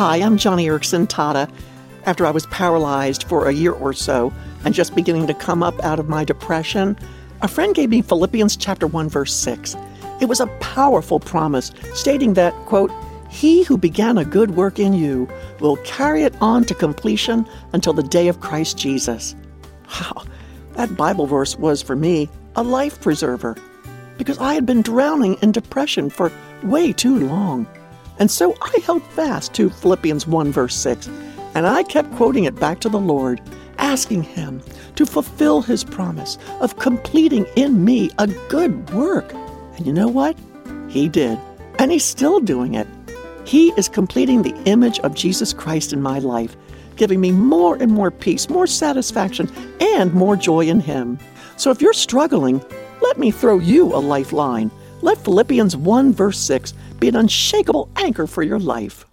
Hi, I'm Joni Eareckson Tada. After I was paralyzed for a year or so and just beginning to come up out of my depression, a friend gave me Philippians chapter 1 verse 6. It was a powerful promise stating that, quote, he who began a good work in you will carry it on to completion until the day of Christ Jesus. Wow, that Bible verse was for me a life preserver because I had been drowning in depression for way too long. And so I held fast to Philippians 1, verse 6, and I kept quoting it back to the Lord, asking Him to fulfill His promise of completing in me a good work. And you know what? He did. And He's still doing it. He is completing the image of Jesus Christ in my life, giving me more and more peace, more satisfaction, and more joy in Him. So if you're struggling, let me throw you a lifeline. Let Philippians 1, verse 6 be an unshakable anchor for your life.